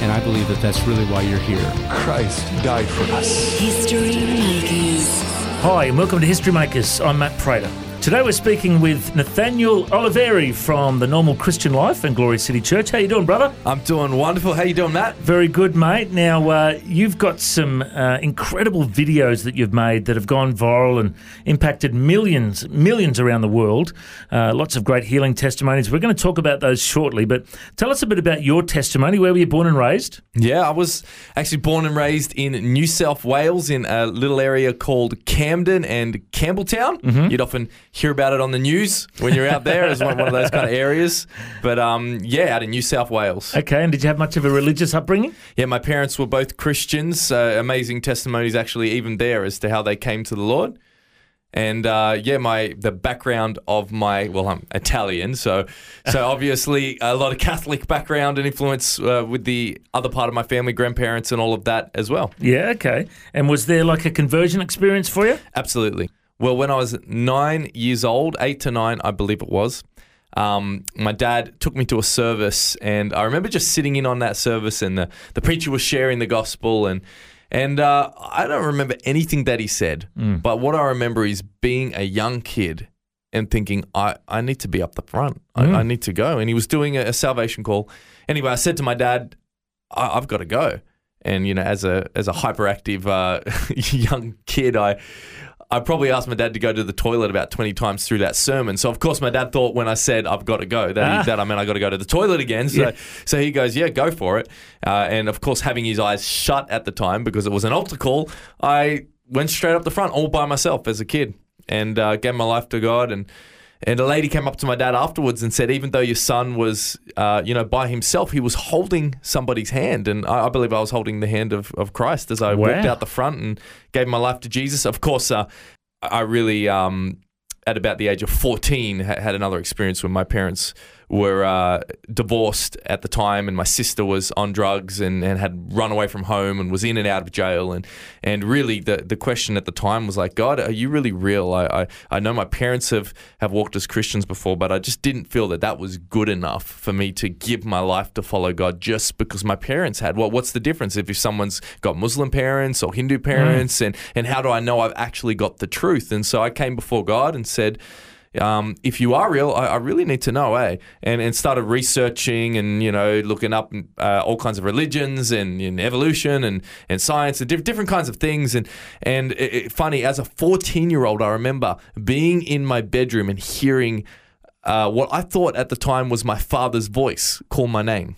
And I believe that that's really why you're here. Christ died for us. History Makers. Hi, and welcome to History Makers. I'm Matt Prater. Today we're speaking with Nathaniel Olivieri from the Normal Christian Life and Glory City Church. How you doing, brother? I'm doing wonderful. How you doing, Matt? Very good, mate. Now, uh, you've got some uh, incredible videos that you've made that have gone viral and impacted millions, millions around the world. Uh, lots of great healing testimonies. We're going to talk about those shortly, but tell us a bit about your testimony. Where were you born and raised? Yeah, I was actually born and raised in New South Wales in a little area called Camden and Campbelltown. You'd often hear about it on the news when you're out there as one, one of those kind of areas. But um, yeah, out in New South Wales. Okay, and did you have much of a religious upbringing? Yeah, my parents were both Christians. Uh, amazing testimonies, actually, even there as to how they came to the Lord. And uh, yeah, my the background of my well, I'm Italian, so so obviously a lot of Catholic background and influence uh, with the other part of my family, grandparents, and all of that as well. Yeah, okay. And was there like a conversion experience for you? Absolutely. Well, when I was nine years old, eight to nine, I believe it was, um, my dad took me to a service, and I remember just sitting in on that service, and the, the preacher was sharing the gospel, and and uh, I don't remember anything that he said, but what I remember is being a young kid and thinking, I, I need to be up the front, I, I need to go, and he was doing a, a salvation call. Anyway, I said to my dad, I, I've got to go. And you know, as a as a hyperactive uh, young kid, I I probably asked my dad to go to the toilet about 20 times through that sermon. So, of course, my dad thought when I said I've got to go that, Ah. he, that I meant I got to go to the toilet again. So, Yeah. so he goes, Yeah, go for it. Uh, and, of course, having his eyes shut at the time because it was an altar call, I went straight up the front all by myself as a kid and uh, gave my life to God. And and a lady came up to my dad afterwards and said, even though your son was, uh, you know, by himself, he was holding somebody's hand. And I, I believe I was holding the hand of, of Christ as I walked out the front and gave my life to Jesus. Of course, uh, I really, um, at about the age of 14, ha- had another experience when my parents were uh, divorced at the time, and my sister was on drugs and, and had run away from home and was in and out of jail. And and really, the, the question at the time was like, God, are you really real? I, I, I know my parents have, have walked as Christians before, but I just didn't feel that that was good enough for me to give my life to follow God just because my parents had. Well, what's the difference if, if someone's got Muslim parents or Hindu parents? And, and how do I know I've actually got the truth? And so I came before God and said, um, if you are real, I, I really need to know, eh? And and started researching and you know looking up uh, all kinds of religions and, and evolution and, and science and diff- different kinds of things. And and it, it- funny, as a fourteen year old, I remember being in my bedroom and hearing uh, what I thought at the time was my father's voice call my name.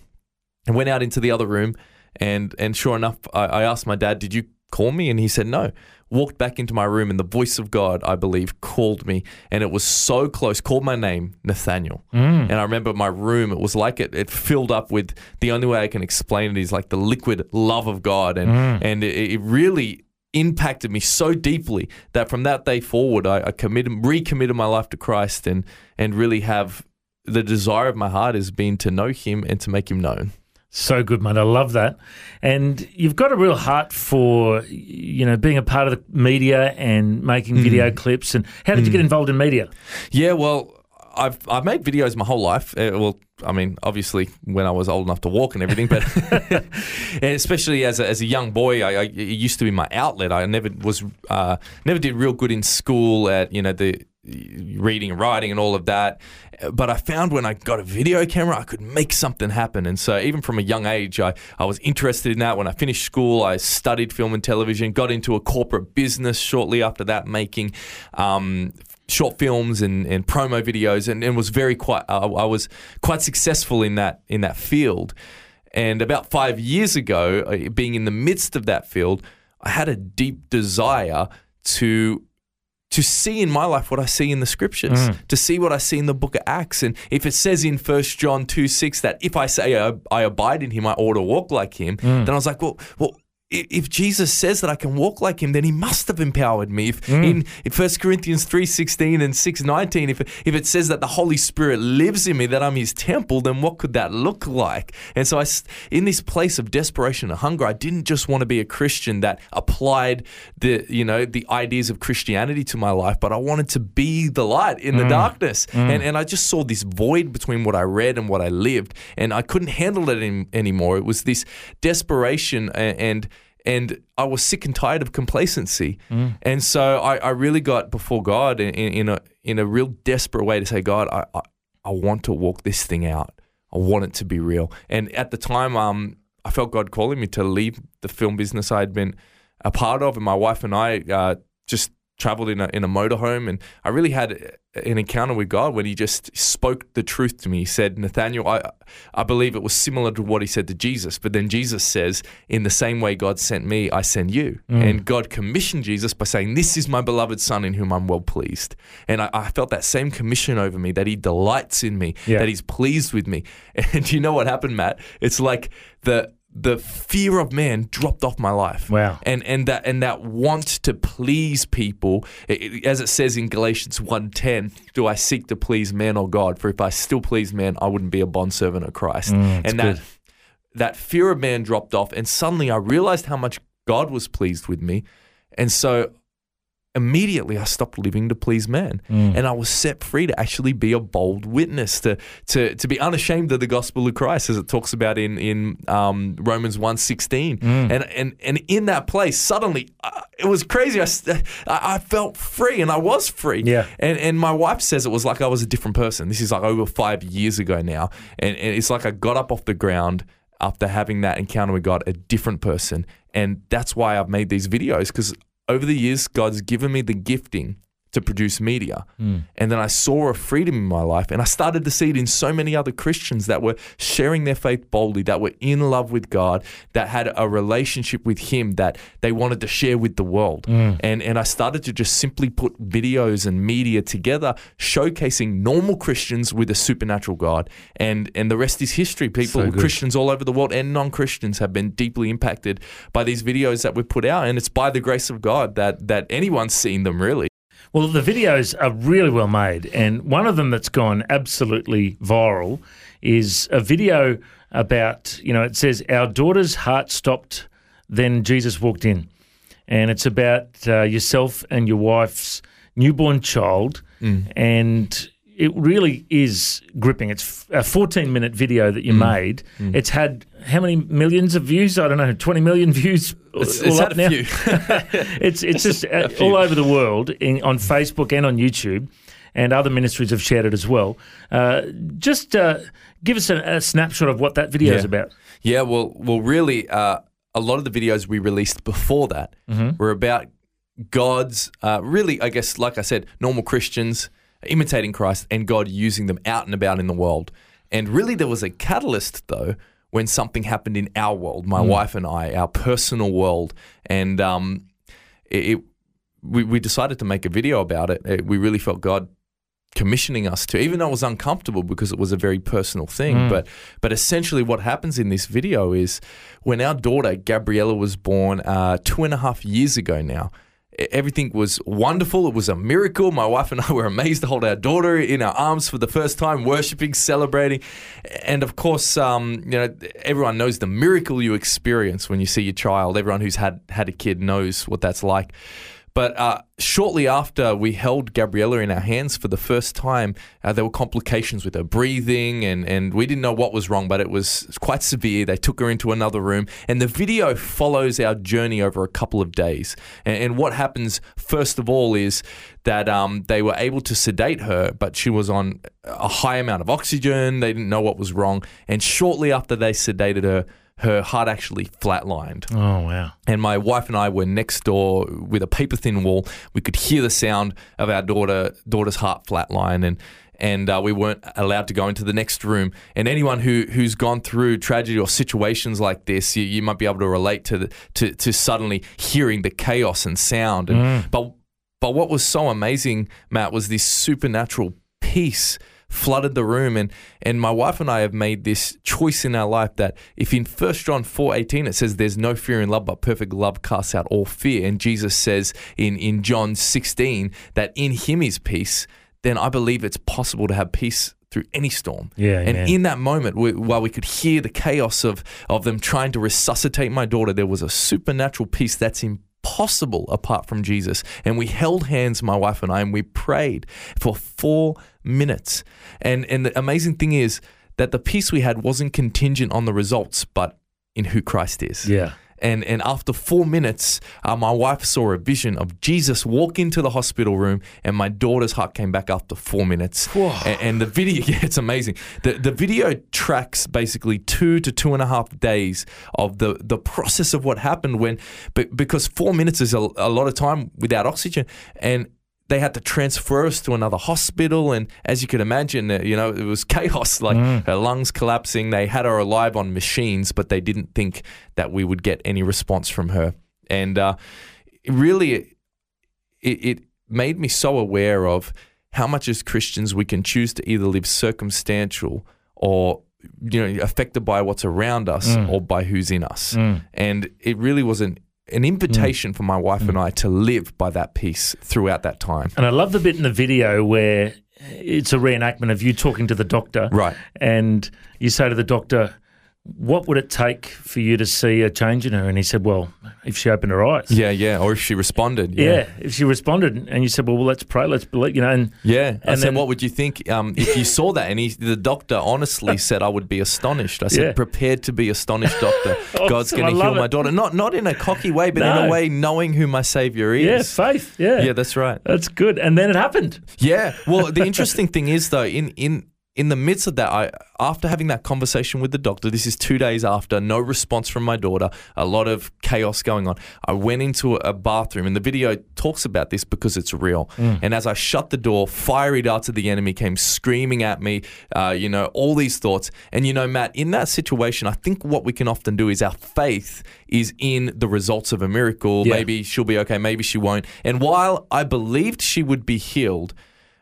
I went out into the other room, and and sure enough, I, I asked my dad, "Did you call me?" And he said, "No." Walked back into my room, and the voice of God, I believe, called me, and it was so close. Called my name, Nathaniel, mm. and I remember my room. It was like it, it filled up with the only way I can explain it is like the liquid love of God, and mm. and it, it really impacted me so deeply that from that day forward, I, I committed, recommitted my life to Christ, and and really have the desire of my heart has been to know Him and to make Him known. So good, mate. I love that. And you've got a real heart for, you know, being a part of the media and making video clips. And how did you get involved in media? Yeah, well, I've I've made videos my whole life. Uh, well, I mean, obviously when I was old enough to walk and everything, but especially as a, as a young boy, I, I, it used to be my outlet. I never was uh, never did real good in school at you know the reading and writing and all of that. But I found when I got a video camera, I could make something happen. And so even from a young age, I, I was interested in that. When I finished school, I studied film and television, got into a corporate business shortly after that, making um, short films and, and promo videos, and, and was very quite. I, I was quite successful in that in that field. And about five years ago, uh, being in the midst of that field, I had a deep desire to to see in my life what I see in the scriptures, mm. to see what I see in the book of Acts. And if it says in 1 John 2 6 that if I say I, I abide in him, I ought to walk like him, mm. then I was like, well, well, if Jesus says that I can walk like him, then he must have empowered me. If mm. in, in 1 Corinthians 3.16 and 6.19, if, if it says that the Holy Spirit lives in me, that I'm his temple, then what could that look like? And so I, in this place of desperation and hunger, I didn't just want to be a Christian that applied the, you know, the ideas of Christianity to my life, but I wanted to be the light in the mm. darkness. Mm. And, and I just saw this void between what I read and what I lived, and I couldn't handle it any, anymore. It was this desperation a- and and I was sick and tired of complacency, and so I, I really got before God in, in, in a in a real desperate way to say, God, I, I I want to walk this thing out. I want it to be real. And at the time, um, I felt God calling me to leave the film business I had been a part of, and my wife and I uh, just traveled in a in a motorhome, and I really had an encounter with God when He just spoke the truth to me. He said, "Nathaniel, I I believe it was similar to what He said to Jesus, but then Jesus says, in the same way God sent me, I send you." Mm. And God commissioned Jesus by saying, "This is my beloved Son, in whom I'm well pleased." And I, I felt that same commission over me that He delights in me, Yeah. that He's pleased with me. And you know what happened, Matt? It's like the the fear of man dropped off my life Wow. and and that and that want to please people it- as it says in Galatians 1:10 do I seek to please man or God for if I still please man I wouldn't be a bondservant of Christ mm, and that good. that fear of man dropped off and suddenly I realized how much God was pleased with me and so immediately I stopped living to please man. And I was set free to actually be a bold witness to to to be unashamed of the gospel of Christ as it talks about in in um, Romans 1:16 and and and in that place suddenly uh, it was crazy. I, I felt free and I was free. Yeah. and and my wife says it was like I was a different person. This is like over 5 years ago now. And, and it's like I got up off the ground after having that encounter with God a different person. And that's why I've made these videos because over the years, God's given me the gifting to produce media. Hmm. And then I saw a freedom in my life, and I started to see it in so many other Christians that were sharing their faith boldly, that were in love with God, that had a relationship with Him that they wanted to share with the world. Hmm. And, and I started to just simply put videos and media together, showcasing normal Christians with a supernatural God. And, and the rest is history. People, So. Christians all over the world and non Christians have been deeply impacted by these videos that we've put out. And it's by the grace of God that, that anyone's seen them, really. Well, the videos are really well made, and one of them that's gone absolutely viral is a video about you know it says our daughter's heart stopped, then Jesus walked in, and it's about uh, yourself and your wife's newborn child, mm. and it really is gripping. It's a 14 minute video that you mm. made. Mm. It's had how many millions of views? I don't know, 20 million views. It's, all it's up now? it's it's just uh, all over the world in, on Facebook and on YouTube, and other ministries have shared it as well. Uh, just uh, give us a, a snapshot of what that video is about. Yeah, well, well, really, uh, a lot of the videos we released before that were about God's, uh, really, I guess, like I said, normal Christians imitating Christ and God using them out and about in the world. And really, there was a catalyst, though, when something happened in our world, my wife and I, our personal world, and um, it, it we, we decided to make a video about it. It- We really felt God commissioning us to, even though it was uncomfortable because it was a very personal thing. But but essentially, what happens in this video is when our daughter Gabriella was born uh, two and a half years ago now. Everything was wonderful. It was a miracle. My wife and I were amazed to hold our daughter in our arms for the first time, worshiping, celebrating, and of course, um, you know, everyone knows the miracle you experience when you see your child. Everyone who's had had a kid knows what that's like. But uh, shortly after we held Gabriella in our hands for the first time, uh, there were complications with her breathing, and, and we didn't know what was wrong, but it was quite severe. They took her into another room, and the video follows our journey over a couple of days. And, and what happens, first of all, is that um, they were able to sedate her, but she was on a high amount of oxygen. They didn't know what was wrong. And shortly after they sedated her, her heart actually flatlined Oh wow! and my wife and I were next door with a paper thin wall. We could hear the sound of our daughter daughter's heart flatline, and and uh, we weren't allowed to go into the next room. And anyone who who's gone through tragedy or situations like this, you, you might be able to relate to the, to to suddenly hearing the chaos and sound. And, But but what was so amazing, Matt, was this supernatural peace flooded the room. And and my wife and I have made this choice in our life that if in 1 John four eighteen it says there's no fear in love, but perfect love casts out all fear, and Jesus says in in John sixteen that in Him is peace, then I believe it's possible to have peace through any storm. Yeah, and amen. in that moment, we, while we could hear the chaos of of them trying to resuscitate my daughter, there was a supernatural peace that's impossible apart from Jesus. And we held hands, my wife and I, and we prayed for four minutes. And and the amazing thing is that the peace we had wasn't contingent on the results, but in who Christ is. Yeah. And and after four minutes, uh, my wife saw a vision of Jesus walk into the hospital room, and my daughter's heart came back after four minutes. And, and the video, yeah, it's amazing. The the video tracks basically two to two and a half days of the the process of what happened when, be- because four minutes is a, a lot of time without oxygen, and they had to transfer us to another hospital, and as you can imagine, uh, you know, it was chaos. Like her lungs collapsing. They had her alive on machines, but they didn't think that we would get any response from her. And uh, really, it, it made me so aware of how much as Christians we can choose to either live circumstantial or you know affected by what's around us or by who's in us. And it really was an an invitation mm. for my wife and mm. I to live by that peace throughout that time. And I love the bit in the video where it's a reenactment of you talking to the doctor. Right. And you say to the doctor, what would it take for you to see a change in her? And he said, well, if she opened her eyes. Yeah, yeah. Or if she responded. Yeah. If she responded and you said, well, well let's pray, let's believe, you know, and Yeah, I And said, then- "What would you think um, if you saw that?" And he, the doctor honestly said, "I would be astonished." I said, Yeah. "Prepared to be astonished, doctor. God's going to heal love my daughter, not not in a cocky way, but in a way knowing who my Savior is. yeah, faith. Yeah. Yeah, that's right. That's good. And then it happened. Yeah. Well, the interesting thing is though, in in in the midst of that, I after having that conversation with the doctor, this is two days after, no response from my daughter, a lot of chaos going on. I went into a bathroom, and the video talks about this because it's real. And as I shut the door, fiery darts of the enemy came screaming at me. Uh, you know, all these thoughts. And you know, Matt, in that situation, I think what we can often do is our faith is in the results of a miracle. Yeah. Maybe she'll be okay. Maybe she won't. And while I believed she would be healed,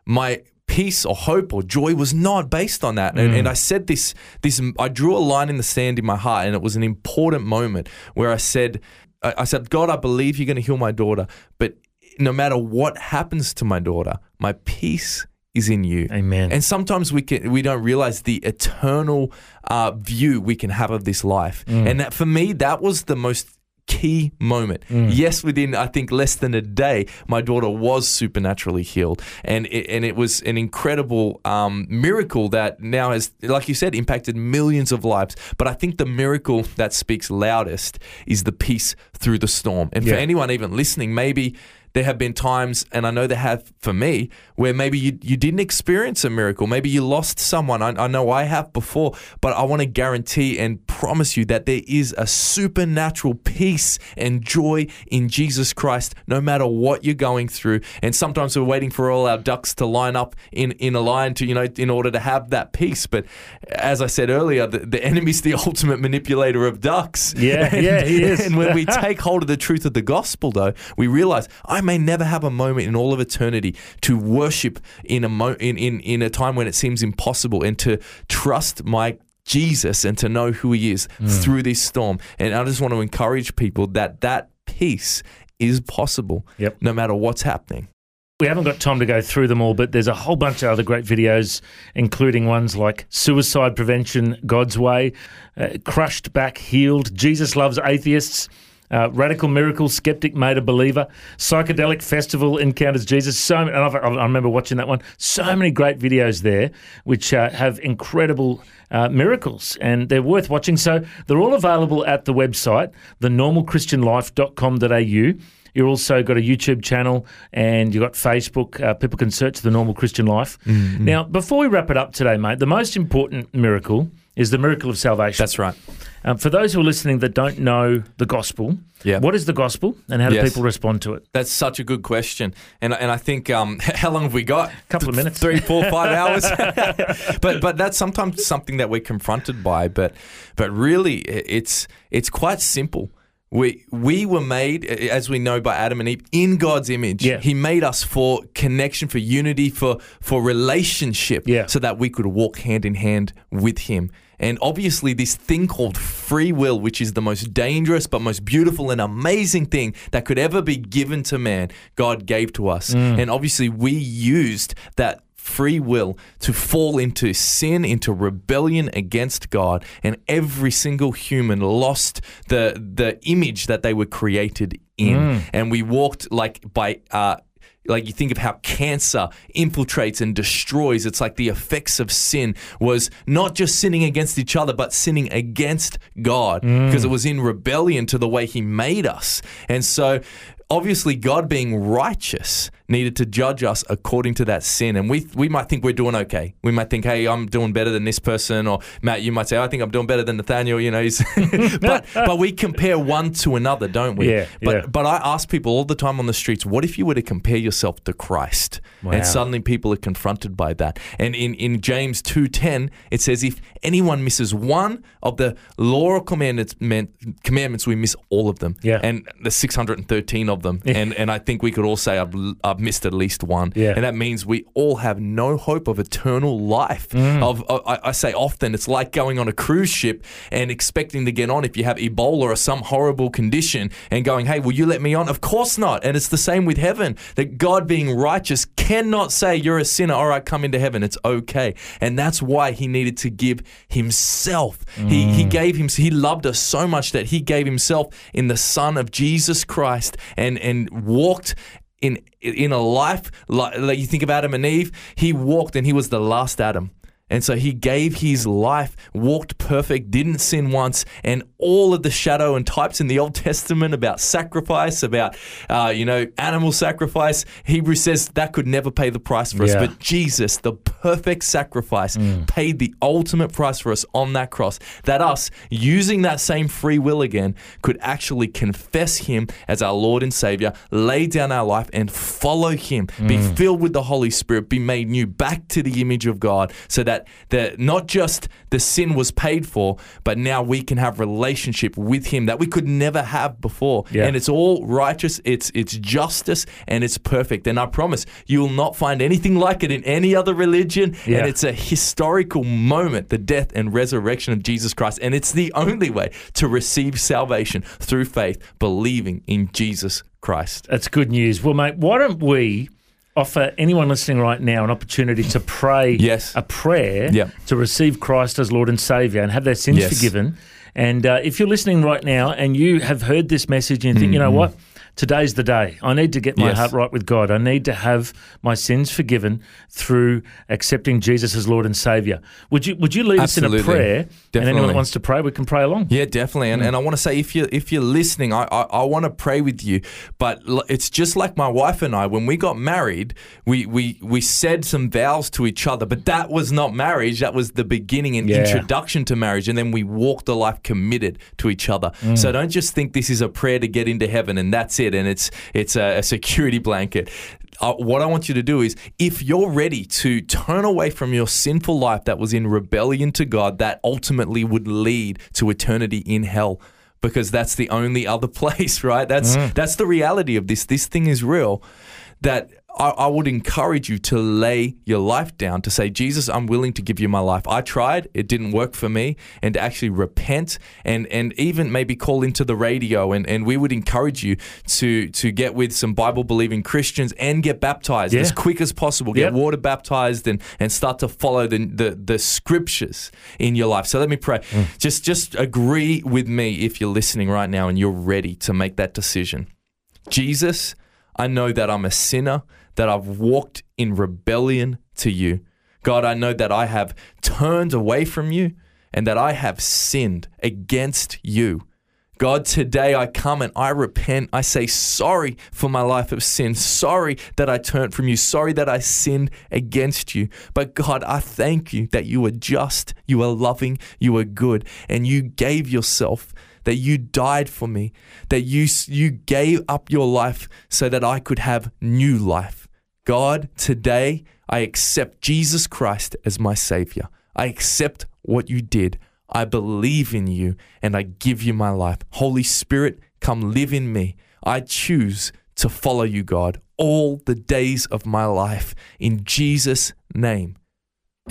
my peace or hope or joy was not based on that. And, and I said this, this, I drew a line in the sand in my heart, and it was an important moment where I said, I, I said, God, I believe you're going to heal my daughter, but no matter what happens to my daughter, my peace is in you. Amen. And sometimes we can we don't realize the eternal uh, view we can have of this life. And that for me, that was the most key moment. Yes, within I think less than a day, my daughter was supernaturally healed, and it, and it was an incredible um, miracle that now has, like you said, impacted millions of lives. But I think the miracle that speaks loudest is the peace through the storm. And for anyone even listening, maybe there have been times, and I know there have for me, where maybe you, you didn't experience a miracle. Maybe you lost someone. I, I know I have before, but I want to guarantee and promise you that there is a supernatural peace and joy in Jesus Christ, no matter what you're going through. And sometimes we're waiting for all our ducks to line up in, in a line to, you know, in order to have that peace. But as I said earlier, the, the enemy's the ultimate manipulator of ducks. Yeah, yeah, he is. And when we take hold of the truth of the gospel, though, we realize I may never have a moment in all of eternity to worship in a mo- in, in in a time when it seems impossible, and to trust my Jesus and to know who He is through this storm. And I just want to encourage people that that peace is possible, Yep. no matter what's happening. We haven't got time to go through them all, but there's a whole bunch of other great videos, including ones like Suicide Prevention, God's Way, uh, Crushed Back, Healed, Jesus Loves Atheists, uh, Radical Miracle, Skeptic Made a Believer, Psychedelic Festival Encounters Jesus. So, and I've, I remember watching that one. So many great videos there, which uh, have incredible uh, miracles, and they're worth watching. So they're all available at the website, thenormalchristianlife.com.au. You've also got a YouTube channel and you've got Facebook. Uh, people can search The Normal Christian Life. Now, before we wrap it up today, mate, the most important miracle is the miracle of salvation. That's right. Um, for those who are listening that don't know the gospel, Yeah. what is the gospel and how do Yes. people respond to it? That's such a good question, and and I think um, how long have we got? A couple of minutes. three, four, five hours. but but that's sometimes something that we're confronted by. But but really, it's it's quite simple. We we were made, as we know by Adam and Eve, in God's image. Yeah. He made us for connection, for unity, for for relationship, Yeah. so that we could walk hand in hand with Him. And obviously, this thing called free will, which is the most dangerous but most beautiful and amazing thing that could ever be given to man, God gave to us. Mm. And obviously, we used that free will to fall into sin, into rebellion against God, and every single human lost the the image that they were created in. And we walked like by uh, like you think of how cancer infiltrates and destroys. It's like the effects of sin was not just sinning against each other but sinning against god because it was in rebellion to the way he made us. And so obviously god being righteous needed to judge us according to that sin and we we might think we're doing okay we might think hey i'm doing better than this person or matt you might say i think i'm doing better than nathaniel you know he's but but we compare one to another don't we Yeah, but yeah. but I ask people all the time on the streets, what if you were to compare yourself to Christ? Wow. And suddenly people are confronted by that. And in, in James 2.10, it says, if anyone misses one of the law commandments, commandments we miss all of them. Yeah. And there's 613 of them. And and I think we could all say, I've, I've missed at least one. Yeah. And that means we all have no hope of eternal life. Mm. Of, of I, I say often, it's like going on a cruise ship and expecting to get on if you have Ebola or some horrible condition and going, hey, will you let me on? Of course not. And it's the same with heaven. That God being righteous cannot say you're a sinner. All right, come into heaven. It's okay. And that's why he needed to give himself. He, he gave him, he loved us so much that he gave himself in the son of Jesus Christ and, and walked in in a life like, like you think of Adam and Eve, he walked and he was the last Adam. And so he gave his life, walked perfect, didn't sin once, and all of the shadow and types in the Old Testament about sacrifice, about uh, you know animal sacrifice. Hebrews says that could never pay the price for us, but Jesus, the perfect sacrifice, Mm. paid the ultimate price for us on that cross. That us using that same free will again could actually confess Him as our Lord and Savior, lay down our life and follow Him, be Mm. filled with the Holy Spirit, be made new back to the image of God, so that the not just the sin was paid for, but now we can have relationship with Him that we could never have before. Yeah. And it's all righteous, it's it's justice, and it's perfect. And I promise you will not find anything like it in any other religion. Yeah. And it's a historical moment, the death and resurrection of Jesus Christ. And it's the only way to receive salvation through faith, believing in Jesus Christ. That's good news. Well, mate, why don't we offer anyone listening right now an opportunity to pray Yes. a prayer Yeah. to receive Christ as Lord and Savior and have their sins Yes. forgiven? And uh, if you're listening right now and you have heard this message and you think, you know what? Today's the day. I need to get my. Yes. heart right with God. I need to have my sins forgiven through accepting Jesus as Lord and Savior. Would you Would you lead us in a Absolutely. prayer? And anyone that wants to pray, we can pray along. Yeah, definitely. Mm. And, and I want to say, if you if you're listening, I I, I want to pray with you. But it's just like my wife and I when we got married, we we we said some vows to each other, but that was not marriage. That was the beginning and Yeah. introduction to marriage, and then we walked a life committed to each other. Mm. So don't just think this is a prayer to get into heaven and that's it, and it's it's a, a security blanket. Uh, what I want you to do is, if you're ready to turn away from your sinful life that was in rebellion to God, that ultimately would lead to eternity in hell, because that's the only other place, right? That's that's the reality of this. This thing is real. That I, I would encourage you to lay your life down to say, Jesus, I'm willing to give you my life. I tried, it didn't work for me, and to actually repent and and even maybe call into the radio and, and we would encourage you to to get with some Bible believing Christians and get baptized Yeah. as quick as possible. Get Yep. water baptized and and start to follow the, the the scriptures in your life. So let me pray. Mm. Just just agree with me if you're listening right now and you're ready to make that decision. Jesus, I know that I'm a sinner, that I've walked in rebellion to you. God, I know that I have turned away from you and that I have sinned against you. God, today I come and I repent. I say sorry for my life of sin. Sorry that I turned from you. Sorry that I sinned against you. But God, I thank you that you are just, you are loving, you are good, and you gave yourself that you died for me, that you you gave up your life so that I could have new life. God, today I accept Jesus Christ as my savior. I accept what you did. I believe in you and I give you my life. Holy Spirit, come live in me. I choose to follow you, God, all the days of my life. In Jesus' name,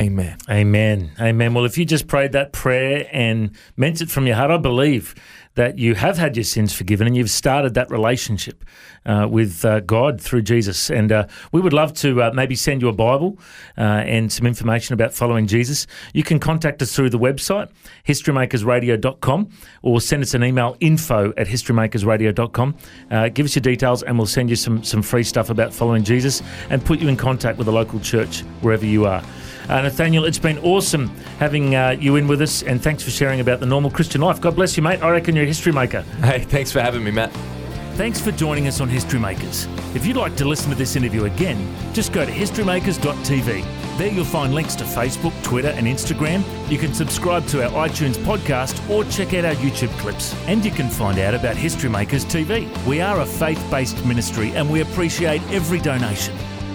amen. Amen. Amen. Well, if you just prayed that prayer and meant it from your heart, I believe that you have had your sins forgiven and you've started that relationship uh, with uh, God through Jesus. And uh, we would love to uh, maybe send you a Bible uh, and some information about following Jesus. You can contact us through the website, historymakersradio.com, or send us an email, info at historymakersradio.com. Uh, give us your details and we'll send you some, some free stuff about following Jesus and put you in contact with a local church wherever you are. Uh, Nathaniel, it's been awesome having uh, you in with us, and thanks for sharing about the normal Christian life. God bless you, mate. I reckon you're a history maker. Hey, thanks for having me, Matt. Thanks for joining us on History Makers. If you'd like to listen to this interview again, just go to historymakers.tv. There you'll find links to Facebook, Twitter, and Instagram. You can subscribe to our iTunes podcast or check out our YouTube clips. And you can find out about History Makers TV. We are a faith based ministry and we appreciate every donation.